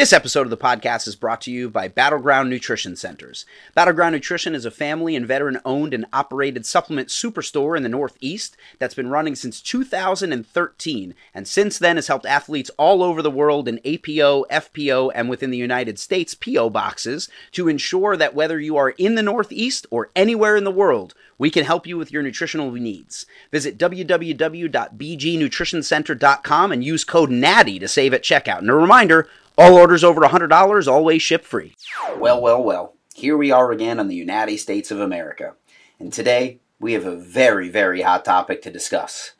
This episode of the podcast is brought to you by Battleground Nutrition Centers. Battleground Nutrition is a family and veteran owned and operated supplement superstore in the Northeast that's been running since 2013 and since then has helped athletes all over the world in APO, FPO, and within the United States PO boxes to ensure that whether you are in the Northeast or anywhere in the world, we can help you with your nutritional needs. Visit www.bgnutritioncenter.com and use code NATTY to save at checkout. And a reminder, all orders over $100 always ship free. Well, well, well. Here we are again on the United States of America. And today we have a very, very hot topic to discuss.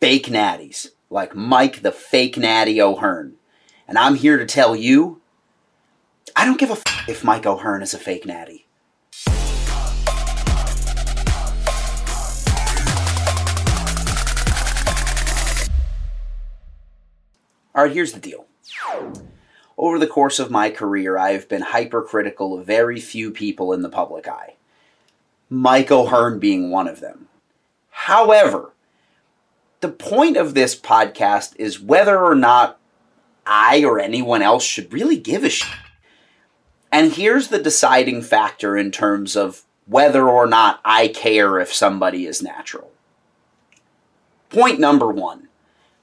Fake natties, like Mike the fake natty O'Hearn. And I'm here to tell you, I don't give a f- if Mike O'Hearn is a fake natty. All right, here's the deal. Over the course of my career, I have been hypercritical of very few people in the public eye. Mike O'Hearn being one of them. However, the point of this podcast is whether or not I or anyone else should really give a shit. And here's the deciding factor in terms of whether or not I care if somebody is natural. Point number one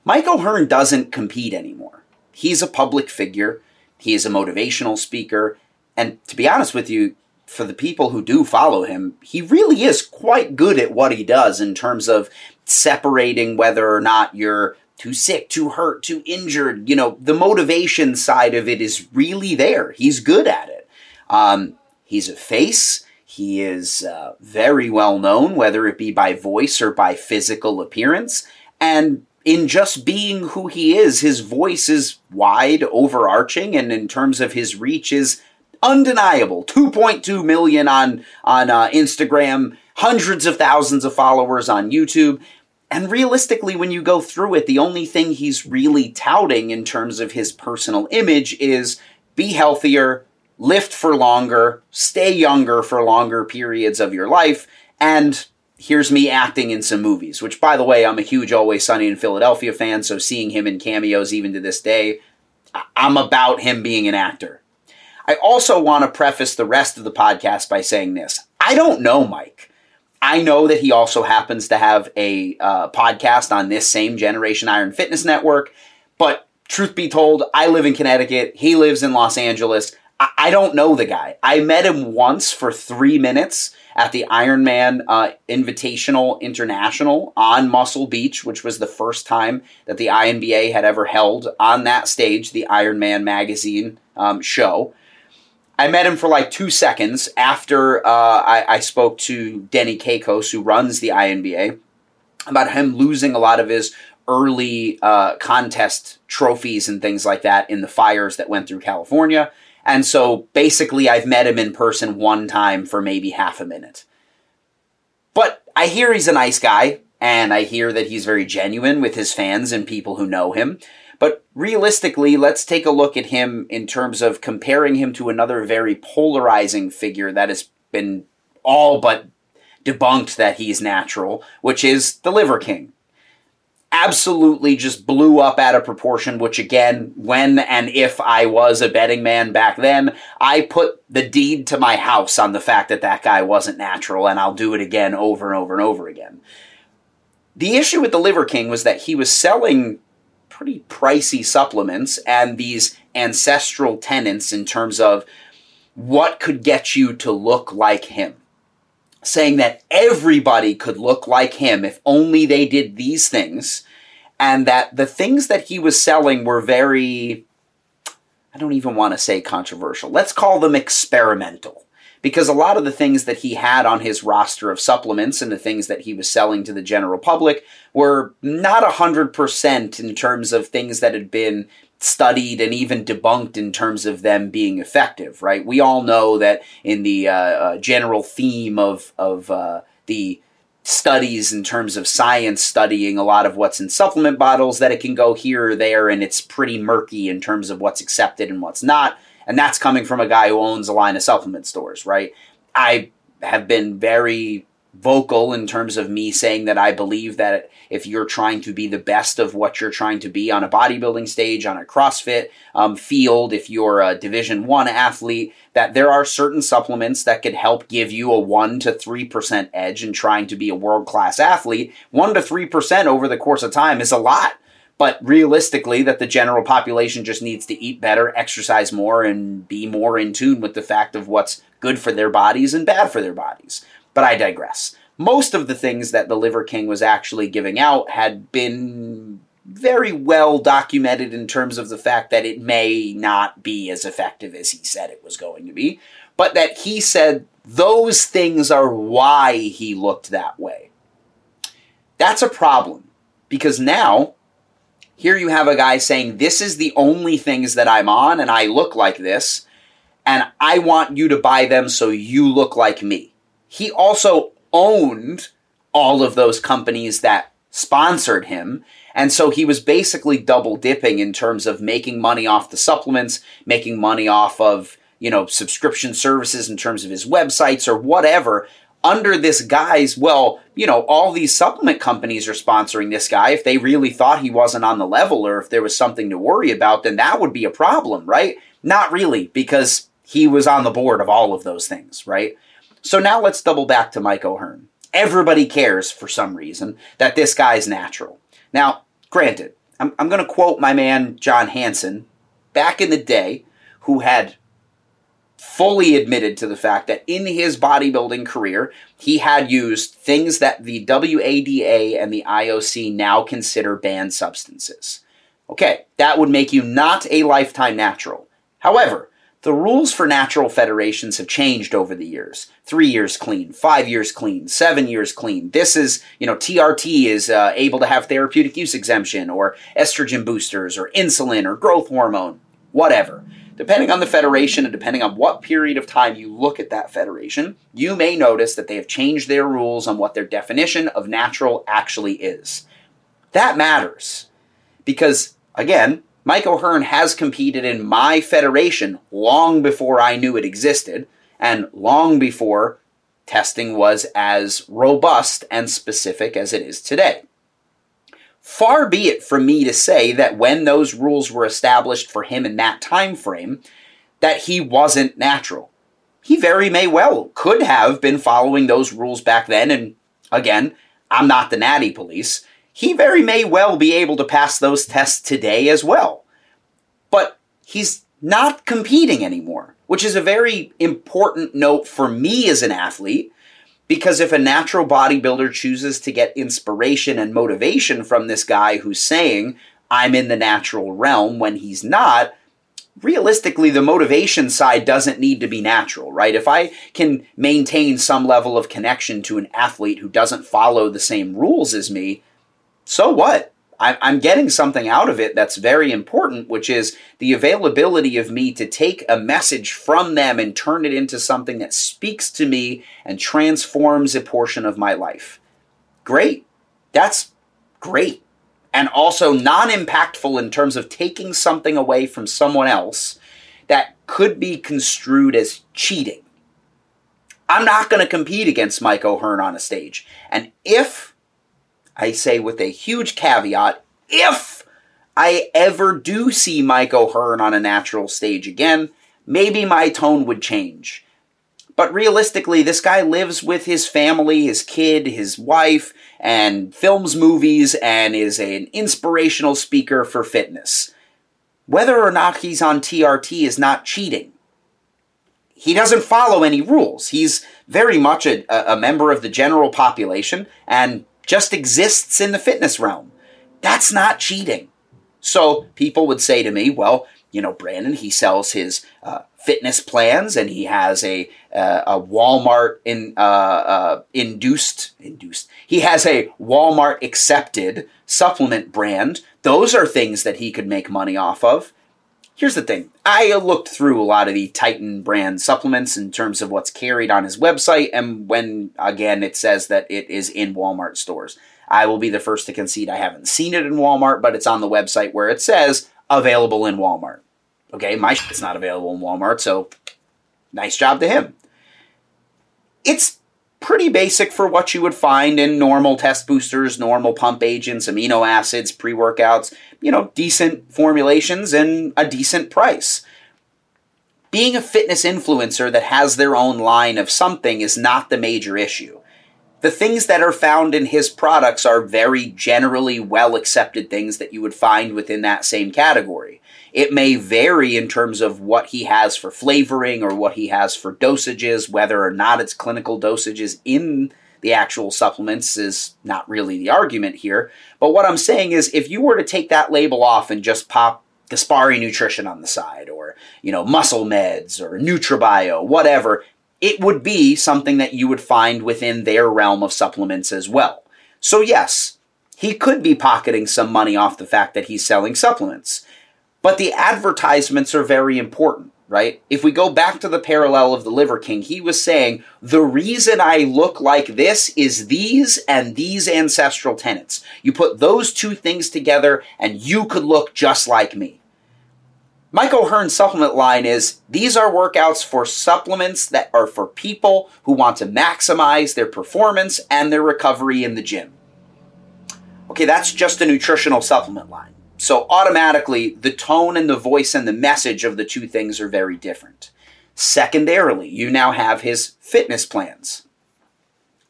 Mike O'Hearn doesn't compete anymore. He's a public figure, he is a motivational speaker, and to be honest with you, for the people who do follow him, he really is quite good at what he does in terms of separating whether or not you're too sick, too hurt, too injured. You know, the motivation side of it is really there. He's good at it. Um, he's a face. He is uh, very well known, whether it be by voice or by physical appearance. And in just being who he is, his voice is wide, overarching, and in terms of his reach is undeniable. 2.2 million on on uh, Instagram, hundreds of thousands of followers on YouTube. And realistically, when you go through it, the only thing he's really touting in terms of his personal image is be healthier, lift for longer, stay younger for longer periods of your life, and here's me acting in some movies, which, by the way, I'm a huge Always Sunny in Philadelphia fan, so seeing him in cameos even to this day, I'm about him being an actor. I also want to preface the rest of the podcast by saying this I don't know Mike. I know that he also happens to have a uh, podcast on this same Generation Iron Fitness Network, but truth be told, I live in Connecticut. He lives in Los Angeles. I, I don't know the guy. I met him once for three minutes at the Ironman uh, Invitational International on Muscle Beach, which was the first time that the INBA had ever held on that stage the Ironman magazine um, show. I met him for like two seconds after uh, I, I, spoke to Denny Kakos, who runs the INBA, about him losing a lot of his early uh, contest trophies and things like that in the fires that went through California. And so basically, I've met him in person one time for maybe half a minute. But I hear he's a nice guy, and I hear that he's very genuine with his fans and people who know him. But realistically, let's take a look at him in terms of comparing him to another very polarizing figure that has been all but debunked that he's natural, which is the Liver King. Absolutely just blew up out of proportion, which again, when and if I was a betting man back then, I put the deed to my house on the fact that that guy wasn't natural, and I'll do it again over and over and over again. The issue with the Liver King was that he was selling pretty pricey supplements and these ancestral tenants in terms of what could get you to look like him. Saying that everybody could look like him if only they did these things, and that the things that he was selling were very, I don't even want to say controversial. Let's call them experimental because a lot of the things that he had on his roster of supplements and the things that he was selling to the general public were not 100% in terms of things that had been studied and even debunked in terms of them being effective, right? We all know that in the uh, uh, general theme of, of uh, the studies in terms of science studying a lot of what's in supplement bottles that it can go here or there and it's pretty murky in terms of what's accepted and what's not and that's coming from a guy who owns a line of supplement stores, right? I have been very vocal in terms of me saying that I believe that if you're trying to be the best of what you're trying to be on a bodybuilding stage, on a CrossFit um, field, if you're a Division One athlete, that there are certain supplements that could help give you a one to three percent edge in trying to be a world class athlete. One to three percent over the course of time is a lot. But realistically, that the general population just needs to eat better, exercise more, and be more in tune with the fact of what's good for their bodies and bad for their bodies. But I digress. Most of the things that the Liver King was actually giving out had been very well documented in terms of the fact that it may not be as effective as he said it was going to be, but that he said those things are why he looked that way. That's a problem because now here you have a guy saying, This is the only things that I'm on, and I look like this, and I want you to buy them so you look like me he also owned all of those companies that sponsored him. And so he was basically double dipping in terms of making money off the supplements, making money off of, you know, subscription services in terms of his websites or whatever under this guy's, well, you know, all these supplement companies are sponsoring this guy. If they really thought he wasn't on the level or if there was something to worry about, then that would be a problem, right? Not really, because he was on the board of all of those things, right? So now let's double back to Mike O'Hearn. Everybody cares for some reason that this guy's natural. Now, granted, I'm, I'm going to quote my man John Hansen back in the day who had fully admitted to the fact that in his bodybuilding career, he had used things that the WADA and the IOC now consider banned substances. Okay, that would make you not a lifetime natural. However, the rules for natural federations have changed over the years. Three years clean, five years clean, seven years clean. This is, you know, TRT is uh, able to have therapeutic use exemption or estrogen boosters or insulin or growth hormone, whatever. Depending on the federation and depending on what period of time you look at that federation, you may notice that they have changed their rules on what their definition of natural actually is. That matters because, again, Mike O'Hearn has competed in my federation long before I knew it existed, and long before testing was as robust and specific as it is today. Far be it from me to say that when those rules were established for him in that time frame, that he wasn't natural. He very may well could have been following those rules back then, and again, I'm not the natty police he very may well be able to pass those tests today as well. But he's not competing anymore, which is a very important note for me as an athlete. Because if a natural bodybuilder chooses to get inspiration and motivation from this guy who's saying, I'm in the natural realm when he's not, realistically, the motivation side doesn't need to be natural, right? If I can maintain some level of connection to an athlete who doesn't follow the same rules as me, so what? I'm getting something out of it that's very important, which is the availability of me to take a message from them and turn it into something that speaks to me and transforms a portion of my life. Great. That's great. And also non impactful in terms of taking something away from someone else that could be construed as cheating. I'm not going to compete against Mike O'Hearn on a stage. And if I say with a huge caveat, if I ever do see Mike O'Hearn on a natural stage again, maybe my tone would change. But realistically, this guy lives with his family, his kid, his wife, and films movies and is an inspirational speaker for fitness. Whether or not he's on TRT is not cheating. He doesn't follow any rules. He's very much a, a member of the general population, and just exists in the fitness realm. That's not cheating. So people would say to me, well, you know, Brandon, he sells his uh, fitness plans and he has a uh, a Walmart in uh, uh induced induced. He has a Walmart accepted supplement brand. Those are things that he could make money off of. Here's the thing. I looked through a lot of the Titan brand supplements in terms of what's carried on his website, and when, again, it says that it is in Walmart stores. I will be the first to concede I haven't seen it in Walmart, but it's on the website where it says available in Walmart. Okay, my shit's not available in Walmart, so nice job to him. It's pretty basic for what you would find in normal test boosters, normal pump agents, amino acids, pre workouts, you know, decent formulations and a decent price. Being a fitness influencer that has their own line of something is not the major issue. The things that are found in his products are very generally well accepted things that you would find within that same category. It may vary in terms of what he has for flavoring or what he has for dosages, whether or not it's clinical dosages in the actual supplements is not really the argument here. But what I'm saying is if you were to take that label off and just pop Gaspari Nutrition on the side or, you know, Muscle Meds or NutraBio, whatever, it would be something that you would find within their realm of supplements as well. So yes, he could be pocketing some money off the fact that he's selling supplements. But the advertisements are very important, right? If we go back to the parallel of the Liver King, he was saying, the reason I look like this is these and these ancestral tenets. You put those two things together and you could look just like me. Mike O'Hearn's supplement line is these are workouts for supplements that are for people who want to maximize their performance and their recovery in the gym. Okay, that's just a nutritional supplement line. So automatically, the tone and the voice and the message of the two things are very different. Secondarily, you now have his fitness plans.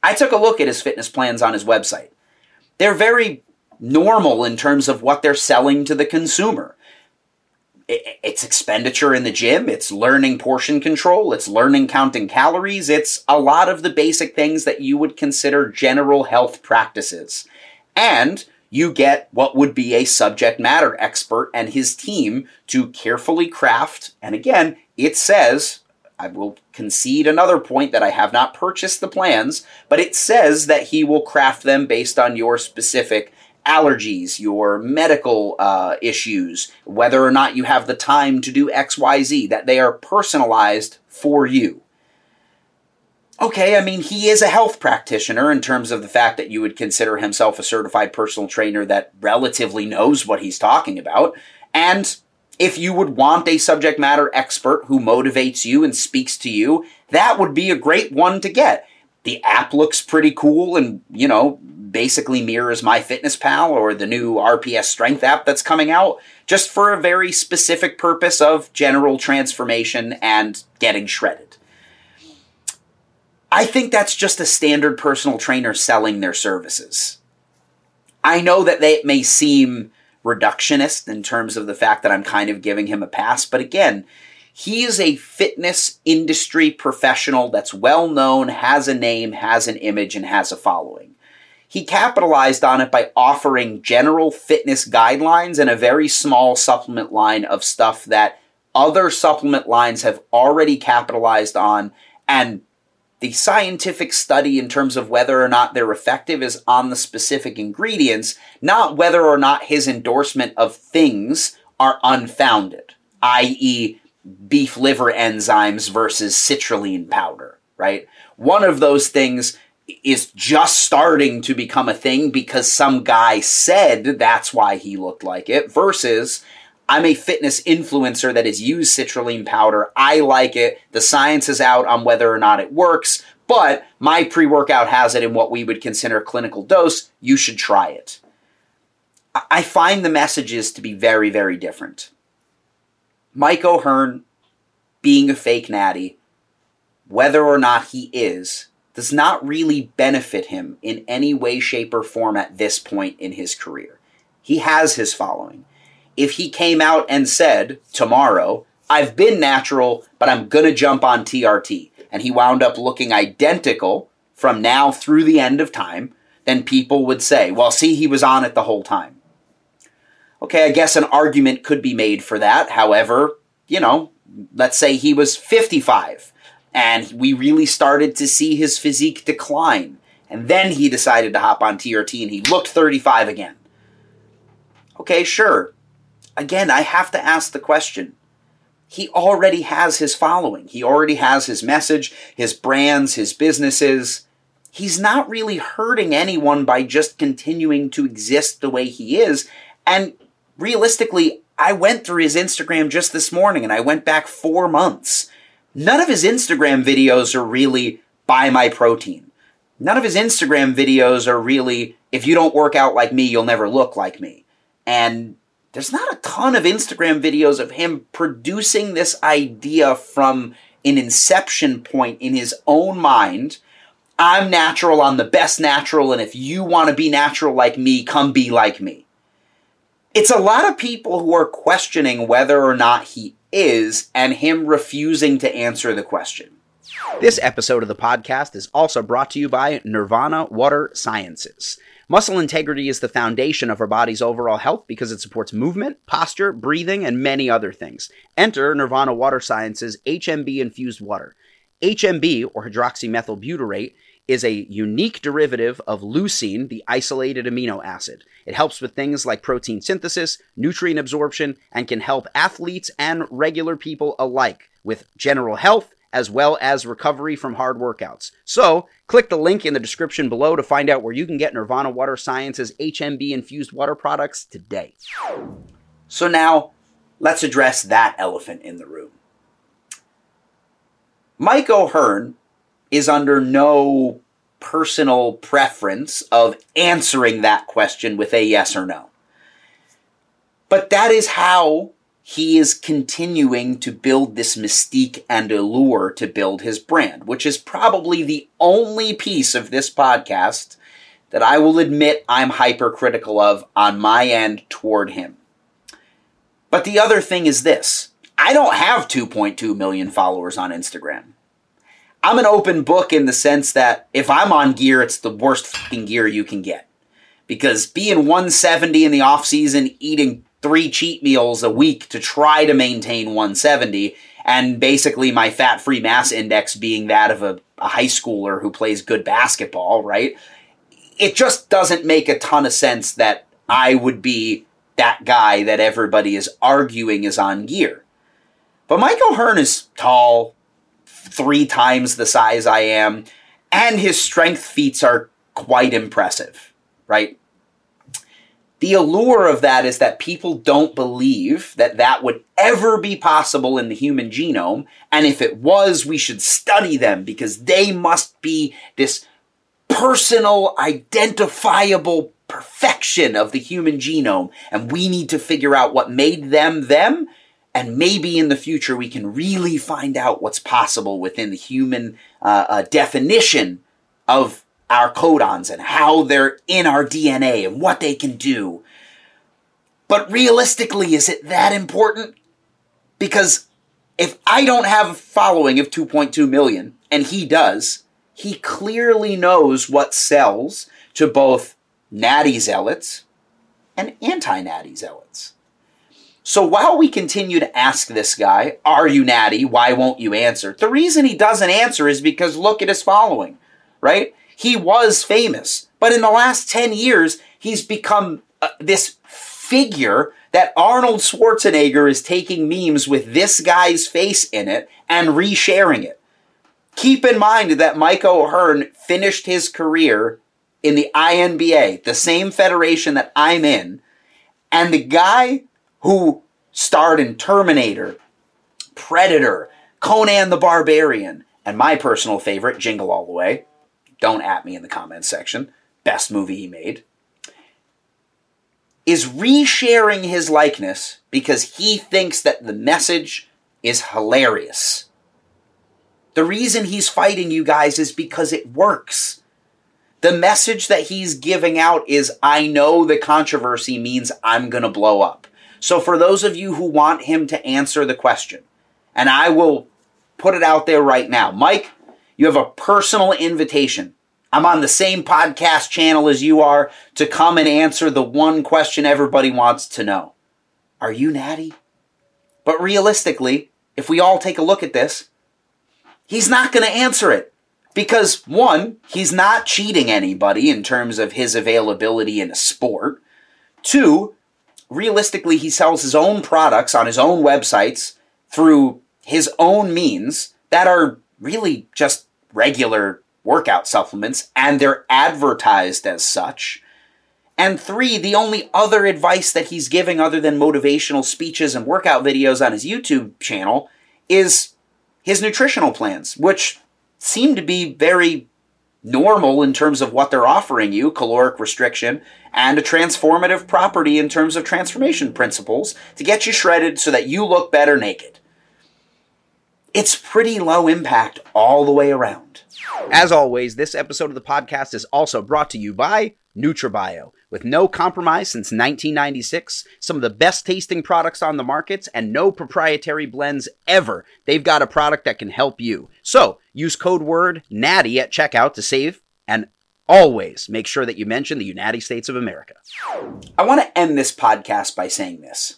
I took a look at his fitness plans on his website. They're very normal in terms of what they're selling to the consumer. It's expenditure in the gym, it's learning portion control, it's learning counting calories, it's a lot of the basic things that you would consider general health practices. And you get what would be a subject matter expert and his team to carefully craft. And again, it says, I will concede another point that I have not purchased the plans, but it says that he will craft them based on your specific allergies, your medical uh, issues, whether or not you have the time to do XYZ, that they are personalized for you okay, I mean, he is a health practitioner in terms of the fact that you would consider himself a certified personal trainer that relatively knows what he's talking about. And if you would want a subject matter expert who motivates you and speaks to you, that would be a great one to get. The app looks pretty cool and, you know, basically mirrors MyFitnessPal or the new RP Strength app that's coming out, just for a very specific purpose of general transformation and getting shredded. I think that's just a standard personal trainer selling their services. I know that they may seem reductionist in terms of the fact that I'm kind of giving him a pass, but again, he is a fitness industry professional that's well known, has a name, has an image, and has a following. He capitalized on it by offering general fitness guidelines and a very small supplement line of stuff that other supplement lines have already capitalized on and the scientific study in terms of whether or not they're effective is on the specific ingredients, not whether or not his endorsement of things are unfounded, i.e., beef liver enzymes versus citrulline powder, right? One of those things is just starting to become a thing because some guy said that's why he looked like it versus I'm a fitness influencer that has used citrulline powder. I like it. The science is out on whether or not it works, but my pre workout has it in what we would consider clinical dose. You should try it. I find the messages to be very, very different. Mike O'Hearn being a fake natty, whether or not he is, does not really benefit him in any way, shape, or form at this point in his career. He has his following if he came out and said tomorrow, I've been natural, but I'm going to jump on TRT, and he wound up looking identical from now through the end of time, then people would say, well, see, he was on it the whole time. Okay, I guess an argument could be made for that. However, you know, let's say he was 55 and we really started to see his physique decline. And then he decided to hop on TRT and he looked 35 again. Okay, sure again, I have to ask the question. He already has his following. He already has his message, his brands, his businesses. He's not really hurting anyone by just continuing to exist the way he is. And realistically, I went through his Instagram just this morning and I went back four months. None of his Instagram videos are really buy my protein. None of his Instagram videos are really, if you don't work out like me, you'll never look like me. And there's not a ton of Instagram videos of him producing this idea from an inception point in his own mind. I'm natural, I'm the best natural, and if you want to be natural like me, come be like me. It's a lot of people who are questioning whether or not he is, and him refusing to answer the question. This episode of the podcast is also brought to you by Nirvana Water Sciences. Muscle integrity is the foundation of our body's overall health because it supports movement, posture, breathing, and many other things. Enter Nirvana Water Sciences HMB infused water. HMB, or hydroxymethylbutyrate, is a unique derivative of leucine, the isolated amino acid. It helps with things like protein synthesis, nutrient absorption, and can help athletes and regular people alike with general health as well as recovery from hard workouts. So, click the link in the description below to find out where you can get Nirvana Water Sciences HMB infused water products today. So, now let's address that elephant in the room. Mike O'Hearn is under no personal preference of answering that question with a yes or no. But that is how he is continuing to build this mystique and allure to build his brand, which is probably the only piece of this podcast that I will admit I'm hypercritical of on my end toward him. But the other thing is this I don't have 2.2 million followers on Instagram. I'm an open book in the sense that if I'm on gear, it's the worst fucking gear you can get. Because being 170 in the off season, eating three cheat meals a week to try to maintain 170 and basically my fat free mass index being that of a, a, high schooler who plays good basketball, right? It just doesn't make a ton of sense that I would be that guy that everybody is arguing is on gear. But Mike O'Hearn is tall, three times the size I am, and his strength feats are quite impressive, right? The allure of that is that people don't believe that that would ever be possible in the human genome. And if it was, we should study them because they must be this personal, identifiable perfection of the human genome. And we need to figure out what made them them. And maybe in the future we can really find out what's possible within the human uh, uh, definition of our codons and how they're in our DNA and what they can do. But realistically, is it that important? Because if I don't have a following of 2.2 million and he does, he clearly knows what sells to both natty zealots and anti natty zealots. So while we continue to ask this guy, Are you natty? Why won't you answer? The reason he doesn't answer is because look at his following, right? He was famous. But in the last 10 years, he's become uh, this figure that Arnold Schwarzenegger is taking memes with this guy's face in it and resharing it. Keep in mind that Mike O'Hearn finished his career in the INBA, the same federation that I'm in, and the guy who starred in Terminator, Predator, Conan the Barbarian, and my personal favorite, Jingle All the Way, don't at me in the comments section, best movie he made, is resharing his likeness because he thinks that the message is hilarious. The reason he's fighting you guys is because it works. The message that he's giving out is I know the controversy means I'm going to blow up. So, for those of you who want him to answer the question, and I will put it out there right now, Mike, you have a personal invitation. I'm on the same podcast channel as you are to come and answer the one question everybody wants to know. Are you natty? But realistically, if we all take a look at this, he's not going to answer it. Because one, he's not cheating anybody in terms of his availability in a sport. Two, realistically, he sells his own products on his own websites through his own means that are really just regular workout supplements and they're advertised as such. And three, the only other advice that he's giving other than motivational speeches and workout videos on his YouTube channel is his nutritional plans, which seem to be very normal in terms of what they're offering you, caloric restriction, and a transformative property in terms of transformation principles to get you shredded so that you look better naked. It's pretty low impact all the way around. As always, this episode of the podcast is also brought to you by NutraBio. With no compromise since 1996, some of the best tasting products on the markets, and no proprietary blends ever, they've got a product that can help you. So use code word NATTY at checkout to save and always make sure that you mention the United States of America. I want to end this podcast by saying this.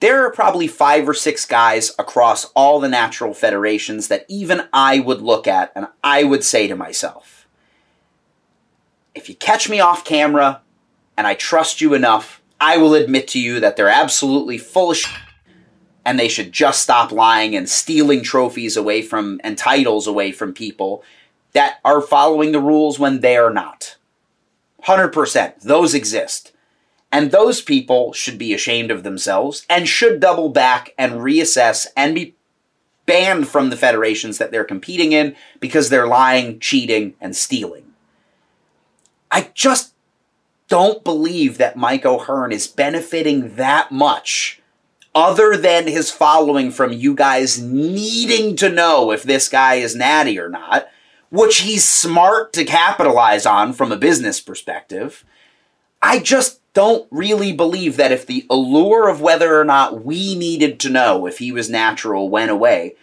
There are probably five or six guys across all the natural federations that even I would look at and I would say to myself, if you catch me off camera and I trust you enough, I will admit to you that they're absolutely full of shit and they should just stop lying and stealing trophies away from and titles away from people that are following the rules when they are not. 100%. Those exist. And those people should be ashamed of themselves and should double back and reassess and be banned from the federations that they're competing in because they're lying, cheating, and stealing. I just don't believe that Mike O'Hearn is benefiting that much other than his following from you guys needing to know if this guy is natty or not, which he's smart to capitalize on from a business perspective. I just don't really believe that if the allure of whether or not we needed to know if he was natural went away,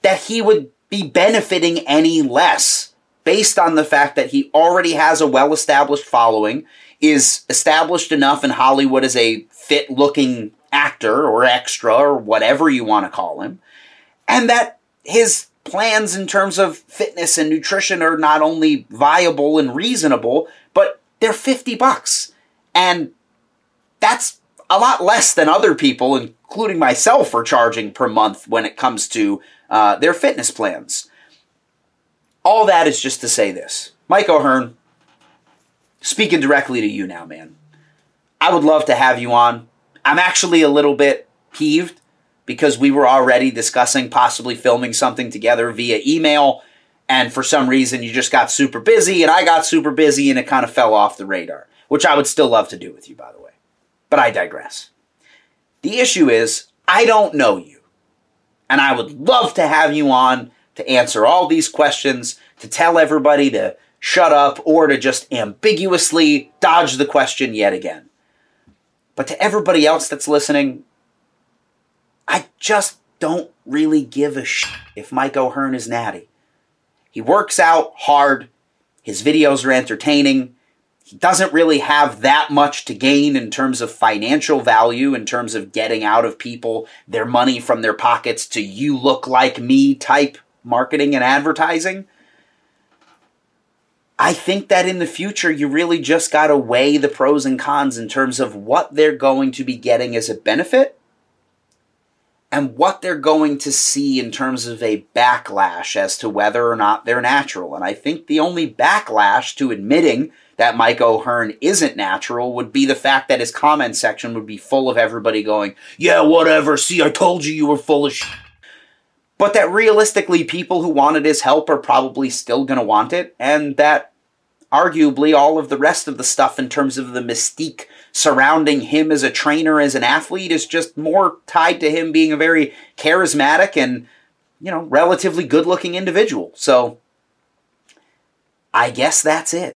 that he would be benefiting any less based on the fact that he already has a well established following, is established enough in Hollywood as a fit looking actor or extra or whatever you want to call him, and that his plans in terms of fitness and nutrition are not only viable and reasonable, but they're 50 bucks. And that's a lot less than other people, including myself, are charging per month when it comes to uh, their fitness plans. All that is just to say this. Mike O'Hearn, speaking directly to you now, man. I would love to have you on. I'm actually a little bit peeved because we were already discussing possibly filming something together via email, and for some reason you just got super busy, and I got super busy, and it kind of fell off the radar which I would still love to do with you, by the way. But I digress. The issue is, I don't know you. And I would love to have you on to answer all these questions, to tell everybody to shut up, or to just ambiguously dodge the question yet again. But to everybody else that's listening, I just don't really give a shit if Mike O'Hearn is natty. He works out hard, his videos are entertaining, he doesn't really have that much to gain in terms of financial value, in terms of getting out of people their money from their pockets to you look like me type marketing and advertising. I think that in the future, you really just got to weigh the pros and cons in terms of what they're going to be getting as a benefit and what they're going to see in terms of a backlash as to whether or not they're natural. And I think the only backlash to admitting that Mike O'Hearn isn't natural would be the fact that his comment section would be full of everybody going, yeah, whatever, see, I told you you were full of shit. But that realistically, people who wanted his help are probably still going to want it, and that arguably all of the rest of the stuff in terms of the mystique surrounding him as a trainer, as an athlete, is just more tied to him being a very charismatic and, you know, relatively good looking individual. So, I guess that's it.